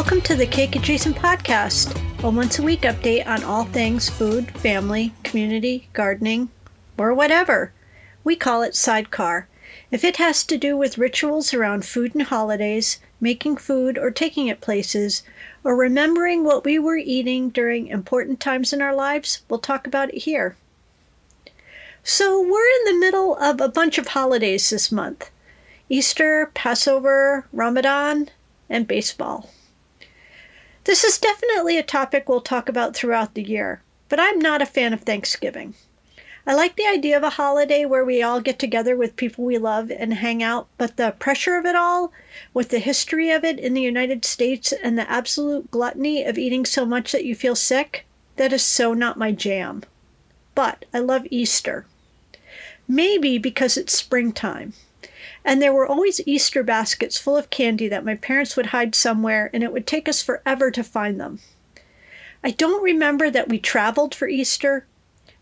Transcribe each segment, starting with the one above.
Welcome to the Cake Adjacent Podcast, a once a week update on all things food, family, community, gardening, or whatever. We call it Sidecar. If it has to do with rituals around food and holidays, making food or taking it places, or remembering what we were eating during important times in our lives, we'll talk about it here. So, we're in the middle of a bunch of holidays this month Easter, Passover, Ramadan, and baseball. This is definitely a topic we'll talk about throughout the year, but I'm not a fan of Thanksgiving. I like the idea of a holiday where we all get together with people we love and hang out, but the pressure of it all, with the history of it in the United States and the absolute gluttony of eating so much that you feel sick, that is so not my jam. But I love Easter. Maybe because it's springtime. And there were always Easter baskets full of candy that my parents would hide somewhere, and it would take us forever to find them. I don't remember that we traveled for Easter.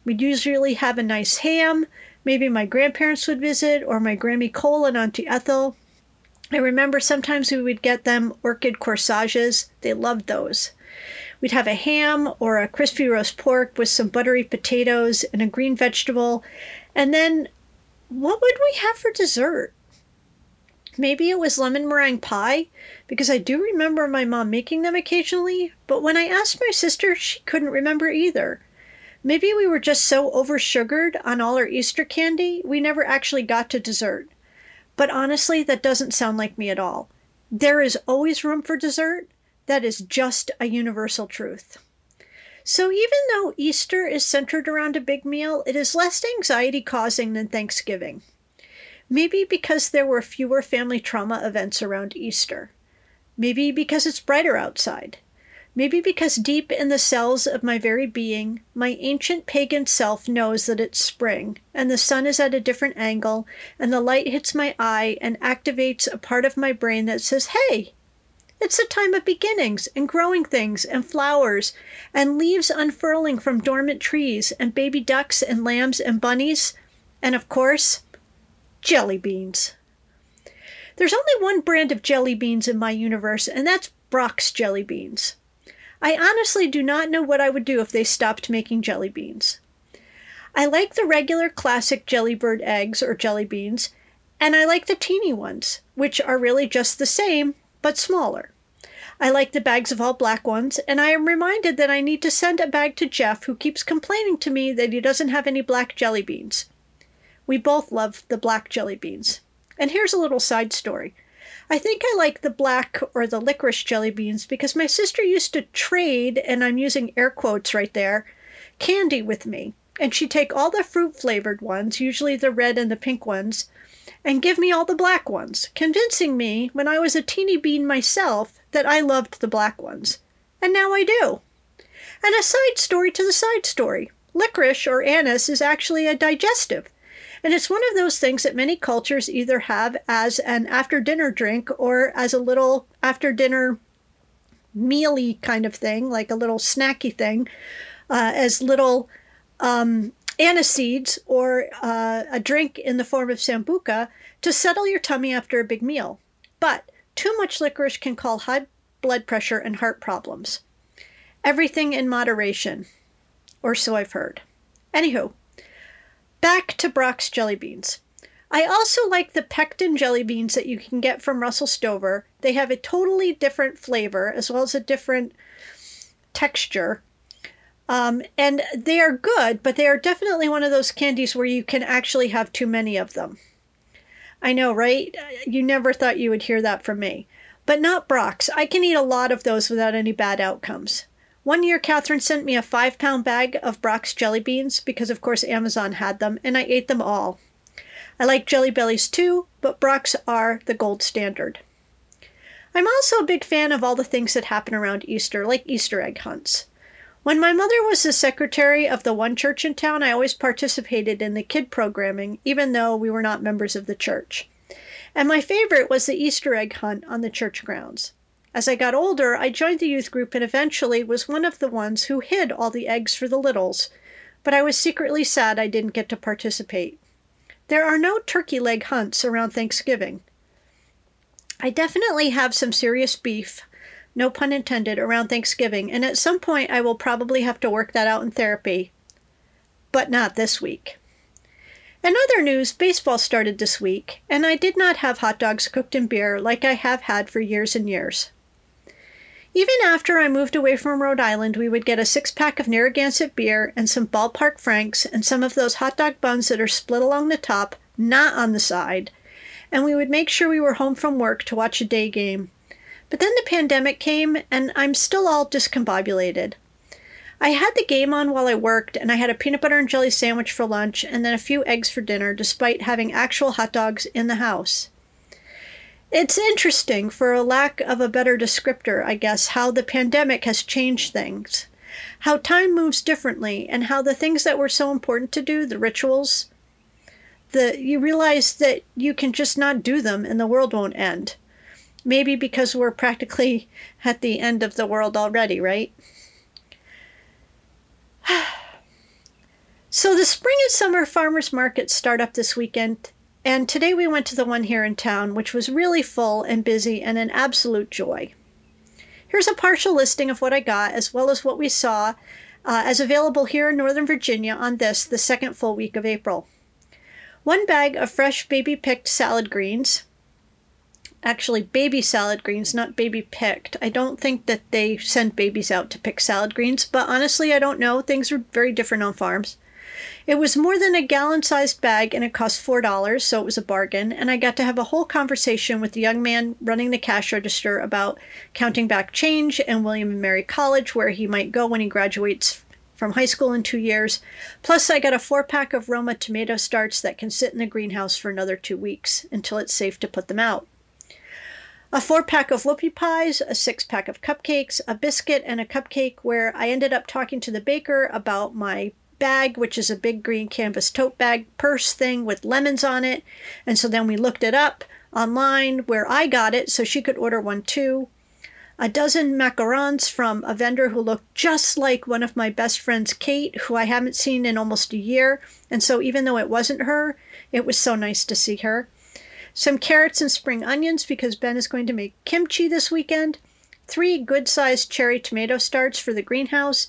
We'd usually have a nice ham. Maybe my grandparents would visit, or my Grammy Cole and Auntie Ethel. I remember sometimes we would get them orchid corsages. They loved those. We'd have a ham or a crispy roast pork with some buttery potatoes and a green vegetable. And then what would we have for dessert? Maybe it was lemon meringue pie, because I do remember my mom making them occasionally, but when I asked my sister, she couldn't remember either. Maybe we were just so oversugared on all our Easter candy, we never actually got to dessert. But honestly, that doesn't sound like me at all. There is always room for dessert. That is just a universal truth. So, even though Easter is centered around a big meal, it is less anxiety causing than Thanksgiving. Maybe because there were fewer family trauma events around Easter. Maybe because it's brighter outside. Maybe because deep in the cells of my very being, my ancient pagan self knows that it's spring, and the sun is at a different angle, and the light hits my eye and activates a part of my brain that says, Hey, it's a time of beginnings and growing things and flowers and leaves unfurling from dormant trees and baby ducks and lambs and bunnies. And of course, jelly beans. There's only one brand of jelly beans in my universe, and that's Brach's jelly beans. I honestly do not know what I would do if they stopped making jelly beans. I like the regular classic Jellybird eggs or jelly beans, and I like the teeny ones, which are really just the same, but smaller. I like the bags of all black ones, and I am reminded that I need to send a bag to Jeff, who keeps complaining to me that he doesn't have any black jelly beans. We both love the black jelly beans. And here's a little side story. I think I like the black or the licorice jelly beans because my sister used to trade, and I'm using air quotes right there, candy with me. And she'd take all the fruit flavored ones, usually the red and the pink ones, and give me all the black ones, convincing me, when I was a teeny bean myself, that I loved the black ones. And now I do. And a side story to the side story licorice or anise is actually a digestive. And it's one of those things that many cultures either have as an after dinner drink or as a little after dinner mealy kind of thing, like a little snacky thing, uh, as little um, aniseeds or uh, a drink in the form of sambuca to settle your tummy after a big meal. But too much licorice can cause high blood pressure and heart problems. Everything in moderation, or so I've heard. Anywho, Back to Brach's jelly beans. I also like the pectin jelly beans that you can get from Russell Stover. They have a totally different flavor as well as a different texture. Um, and they are good, but they are definitely one of those candies where you can actually have too many of them. I know, right? You never thought you would hear that from me. But not Brach's. I can eat a lot of those without any bad outcomes. One year, Catherine sent me a five pound bag of Brach's jelly beans because, of course, Amazon had them, and I ate them all. I like Jelly Bellies too, but Brach's are the gold standard. I'm also a big fan of all the things that happen around Easter, like Easter egg hunts. When my mother was the secretary of the one church in town, I always participated in the kid programming, even though we were not members of the church. And my favorite was the Easter egg hunt on the church grounds. As I got older, I joined the youth group and eventually was one of the ones who hid all the eggs for the littles, but I was secretly sad I didn't get to participate. There are no turkey leg hunts around Thanksgiving. I definitely have some serious beef no pun intended, around Thanksgiving, and at some point I will probably have to work that out in therapy, but not this week. In other news, baseball started this week, and I did not have hot dogs cooked in beer like I have had for years and years. Even after I moved away from Rhode Island, we would get a six pack of Narragansett beer and some ballpark franks and some of those hot dog buns that are split along the top, not on the side, and we would make sure we were home from work to watch a day game. But then the pandemic came, and I'm still all discombobulated. I had the game on while I worked, and I had a peanut butter and jelly sandwich for lunch and then a few eggs for dinner, despite having actual hot dogs in the house. It's interesting, for a lack of a better descriptor, I guess, how the pandemic has changed things. How time moves differently, and how the things that were so important to do, the rituals, the you realize that you can just not do them and the world won't end. Maybe because we're practically at the end of the world already, right? so the spring and summer farmers markets start up this weekend, and today we went to the one here in town, which was really full and busy and an absolute joy. Here's a partial listing of what I got, as well as what we saw, uh, as available here in Northern Virginia on this, the second full week of April. One bag of fresh baby picked salad greens, actually baby salad greens, not baby picked. I don't think that they send babies out to pick salad greens, but honestly, I don't know. Things are very different on farms. It was more than a gallon sized bag and it cost $4, so it was a bargain. And I got to have a whole conversation with the young man running the cash register about counting back change and William and Mary College, where he might go when he graduates from high school in two years. Plus, I got a four pack of Roma tomato starts that can sit in the greenhouse for another two weeks until it's safe to put them out a four pack of whoopie pies, a six pack of cupcakes, a biscuit, and a cupcake. Where I ended up talking to the baker about my bag, which is a big green canvas tote bag purse thing with lemons on it. And so then we looked it up online where I got it so she could order one too. A dozen macarons from a vendor who looked just like one of my best friends, Kate, who I haven't seen in almost a year. And so even though it wasn't her, it was so nice to see her some carrots and spring onions because Ben is going to make kimchi this weekend, three good sized cherry tomato starts for the greenhouse,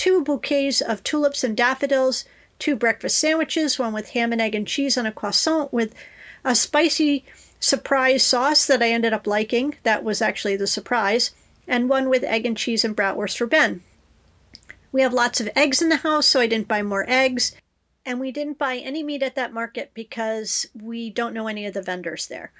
two bouquets of tulips and daffodils, two breakfast sandwiches, one with ham and egg and cheese on a croissant with a spicy surprise sauce that I ended up liking. That was actually the surprise. And one with egg and cheese and bratwurst for Ben. We have lots of eggs in the house, so I didn't buy more eggs. And we didn't buy any meat at that market because we don't know any of the vendors there.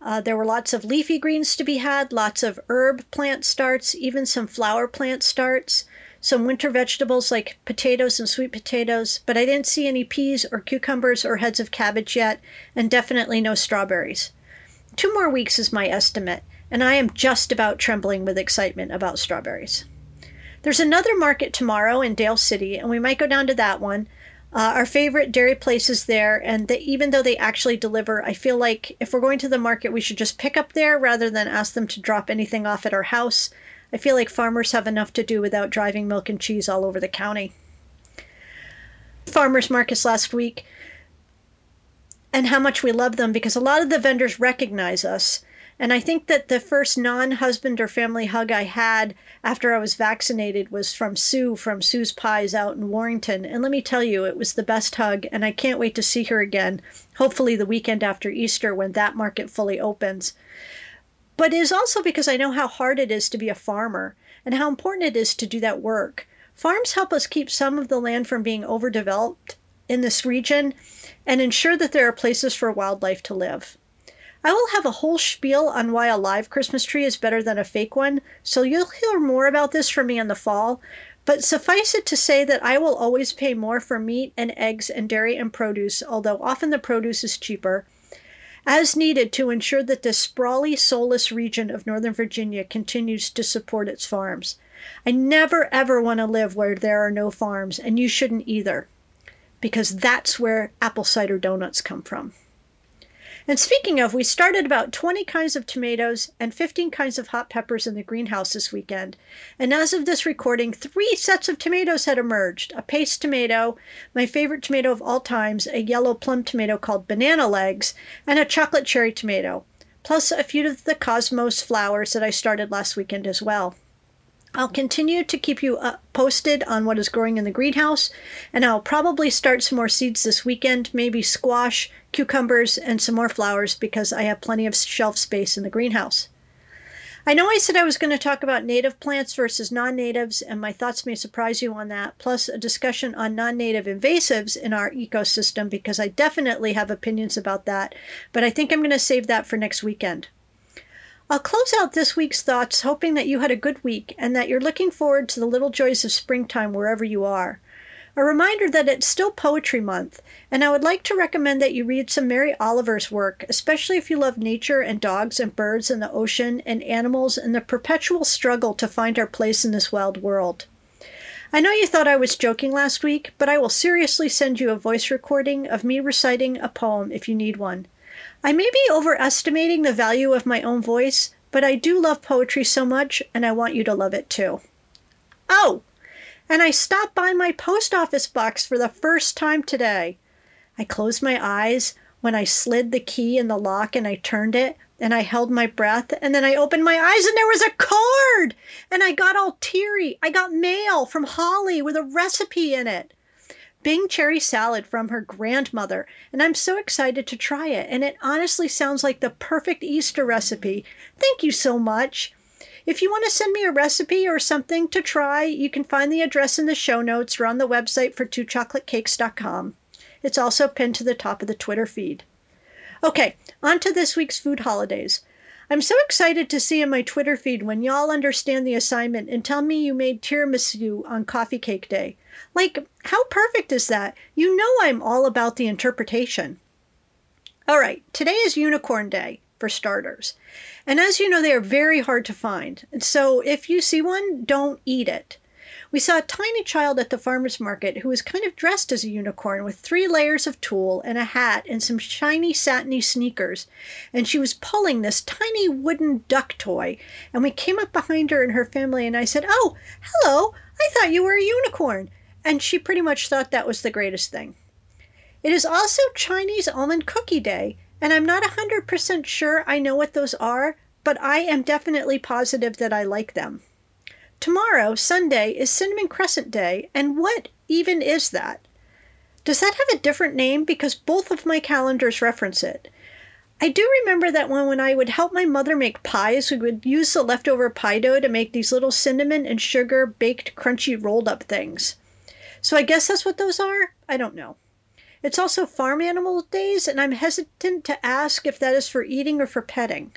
Uh, there were lots of leafy greens to be had, lots of herb plant starts, even some flower plant starts, some winter vegetables like potatoes and sweet potatoes, but I didn't see any peas or cucumbers or heads of cabbage yet, and definitely no strawberries. Two more weeks is my estimate, and I am just about trembling with excitement about strawberries. There's another market tomorrow in Dale City, and we might go down to that one. Uh, our favorite dairy places there, and they, even though they actually deliver, I feel like if we're going to the market, we should just pick up there rather than ask them to drop anything off at our house. I feel like farmers have enough to do without driving milk and cheese all over the county. Farmers markets last week, and how much we love them because a lot of the vendors recognize us and I think that the first non husband or family hug I had after I was vaccinated was from Sue from Sue's Pies out in Warrenton. And let me tell you, it was the best hug, and I can't wait to see her again, hopefully the weekend after Easter when that market fully opens. But it is also because I know how hard it is to be a farmer and how important it is to do that work. Farms help us keep some of the land from being overdeveloped in this region and ensure that there are places for wildlife to live. I will have a whole spiel on why a live Christmas tree is better than a fake one, so you'll hear more about this from me in the fall. But suffice it to say that I will always pay more for meat and eggs and dairy and produce, although often the produce is cheaper, as needed to ensure that this sprawly, soulless region of Northern Virginia continues to support its farms. I never ever want to live where there are no farms, and you shouldn't either, because that's where apple cider donuts come from. And speaking of, we started about 20 kinds of tomatoes and 15 kinds of hot peppers in the greenhouse this weekend. And as of this recording, three sets of tomatoes had emerged a paste tomato, my favorite tomato of all times, a yellow plum tomato called banana legs, and a chocolate cherry tomato. plus a few of the cosmos flowers that I started last weekend as well. I'll continue to keep you uh, posted on what is growing in the greenhouse, and I'll probably start some more seeds this weekend, maybe squash, cucumbers, and some more flowers because I have plenty of shelf space in the greenhouse. I know I said I was going to talk about native plants versus non natives, and my thoughts may surprise you on that, plus a discussion on non native invasives in our ecosystem because I definitely have opinions about that, but I think I'm going to save that for next weekend. I'll close out this week's thoughts hoping that you had a good week and that you're looking forward to the little joys of springtime wherever you are. A reminder that it's still Poetry Month, and I would like to recommend that you read some Mary Oliver's work, especially if you love nature and dogs and birds and the ocean and animals and the perpetual struggle to find our place in this wild world. I know you thought I was joking last week, but I will seriously send you a voice recording of me reciting a poem if you need one. I may be overestimating the value of my own voice, but I do love poetry so much, and I want you to love it too. Oh, and I stopped by my post office box for the first time today. I closed my eyes when I slid the key in the lock and I turned it, and I held my breath, and then I opened my eyes and there was a card! And I got all teary. I got mail from Holly with a recipe in it. Bing cherry salad from her grandmother, and I'm so excited to try it. And it honestly sounds like the perfect Easter recipe. Thank you so much. If you want to send me a recipe or something to try, you can find the address in the show notes or on the website for twochocolatecakes.com. It's also pinned to the top of the Twitter feed. Okay, on to this week's food holidays. I'm so excited to see in my Twitter feed when y'all understand the assignment and tell me you made tiramisu on coffee cake day. Like, how perfect is that? You know I'm all about the interpretation. All right, today is Unicorn Day, for starters. And as you know, they are very hard to find. So if you see one, don't eat it. We saw a tiny child at the farmer's market who was kind of dressed as a unicorn with three layers of tulle and a hat and some shiny satiny sneakers. And she was pulling this tiny wooden duck toy. And we came up behind her and her family, and I said, Oh, hello, I thought you were a unicorn and she pretty much thought that was the greatest thing. It is also Chinese Almond Cookie Day, and I'm not 100% sure I know what those are, but I am definitely positive that I like them. Tomorrow, Sunday, is Cinnamon Crescent Day, and what even is that? Does that have a different name? Because both of my calendars reference it. I do remember that when, when I would help my mother make pies, we would use the leftover pie dough to make these little cinnamon and sugar baked crunchy rolled up things. So I guess that's what those are. I don't know. It's also farm animal days, and I'm hesitant to ask if that is for eating or for petting.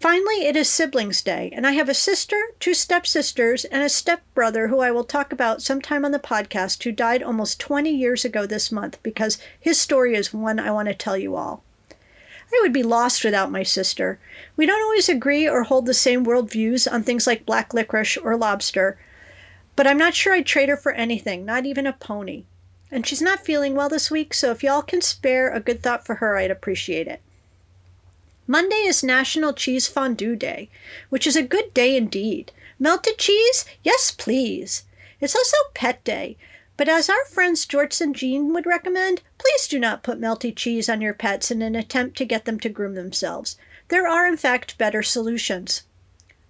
Finally, it is siblings day, and I have a sister, two stepsisters, and a stepbrother who I will talk about sometime on the podcast who died almost 20 years ago this month because his story is one I want to tell you all. I would be lost without my sister. We don't always agree or hold the same world views on things like black licorice or lobster, but I'm not sure I'd trade her for anything, not even a pony. And she's not feeling well this week, so if y'all can spare a good thought for her, I'd appreciate it. Monday is National Cheese Fondue Day, which is a good day indeed. Melted cheese? Yes, please. It's also Pet Day, but as our friends George and Jean would recommend, please do not put melty cheese on your pets in an attempt to get them to groom themselves. There are, in fact, better solutions.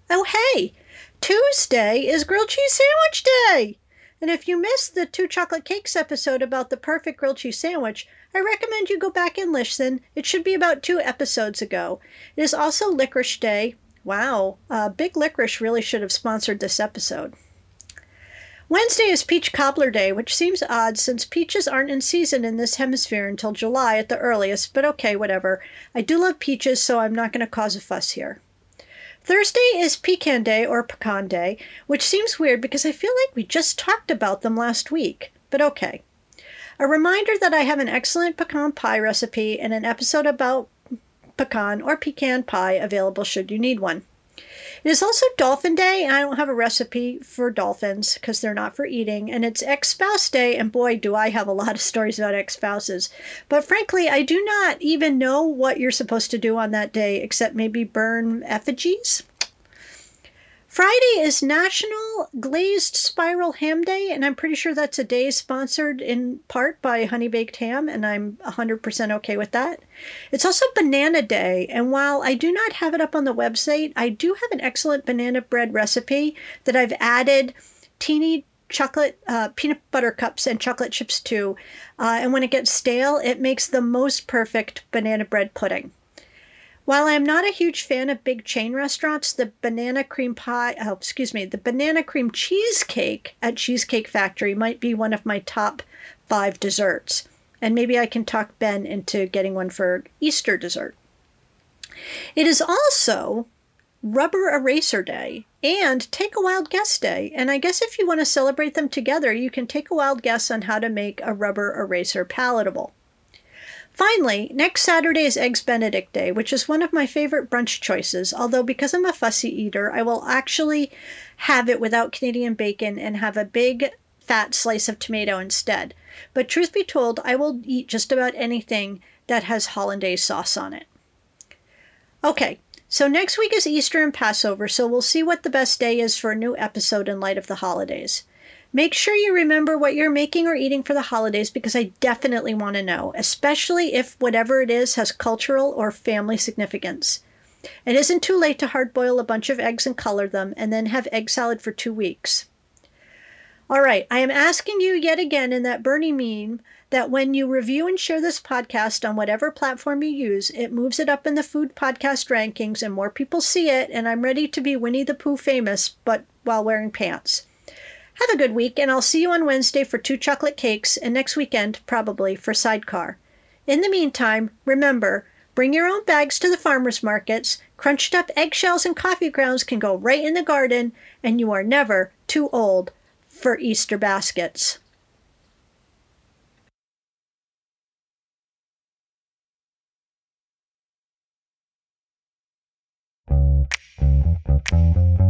Oh, hey! Tuesday is grilled cheese sandwich day. And if you missed the two chocolate cakes episode about the perfect grilled cheese sandwich, I recommend you go back and listen. It should be about two episodes ago. It is also licorice day. Wow, uh, Big Licorice really should have sponsored this episode. Wednesday is Peach Cobbler Day, which seems odd since peaches aren't in season in this hemisphere until July at the earliest, but okay, whatever. I do love peaches, so I'm not going to cause a fuss here. Thursday is Pecan Day or Pecan Day, which seems weird because I feel like we just talked about them last week, but okay. A reminder that I have an excellent pecan pie recipe and an episode about pecan or pecan pie available should you need one. It is also Dolphin Day, I don't have a recipe for dolphins because they're not for eating. And it's ex spouse day, and boy, do I have a lot of stories about ex spouses. But frankly, I do not even know what you're supposed to do on that day except maybe burn effigies. Friday is National Glazed Spiral Ham Day, and I'm pretty sure that's a day sponsored in part by Honey Baked Ham, and I'm 100% okay with that. It's also Banana Day, and while I do not have it up on the website, I do have an excellent banana bread recipe that I've added teeny chocolate uh, peanut butter cups and chocolate chips to. Uh, and when it gets stale, it makes the most perfect banana bread pudding. While I'm not a huge fan of big chain restaurants, the banana cream pie, oh, excuse me, the banana cream cheesecake at Cheesecake Factory might be one of my top five desserts. And maybe I can talk Ben into getting one for Easter dessert. It is also Rubber Eraser Day and Take a Wild Guess Day. And I guess if you want to celebrate them together, you can take a wild guess on how to make a rubber eraser palatable. Finally, next Saturday is Eggs Benedict Day, which is one of my favorite brunch choices, although because I'm a fussy eater, I will actually have it without Canadian bacon and have a big fat slice of tomato instead. But truth be told, I will eat just about anything that has hollandaise sauce on it. Okay, so next week is Easter and Passover, so we'll see what the best day is for a new episode in light of the holidays. Make sure you remember what you're making or eating for the holidays because I definitely want to know, especially if whatever it is has cultural or family significance. It isn't too late to hard boil a bunch of eggs and color them and then have egg salad for two weeks. All right, I am asking you yet again in that Bernie meme that when you review and share this podcast on whatever platform you use, it moves it up in the food podcast rankings and more people see it, and I'm ready to be Winnie the Pooh famous, but while wearing pants. Have a good week, and I'll see you on Wednesday for two chocolate cakes, and next weekend, probably, for Sidecar. In the meantime, remember bring your own bags to the farmers markets. Crunched up eggshells and coffee grounds can go right in the garden, and you are never too old for Easter baskets. Thank you.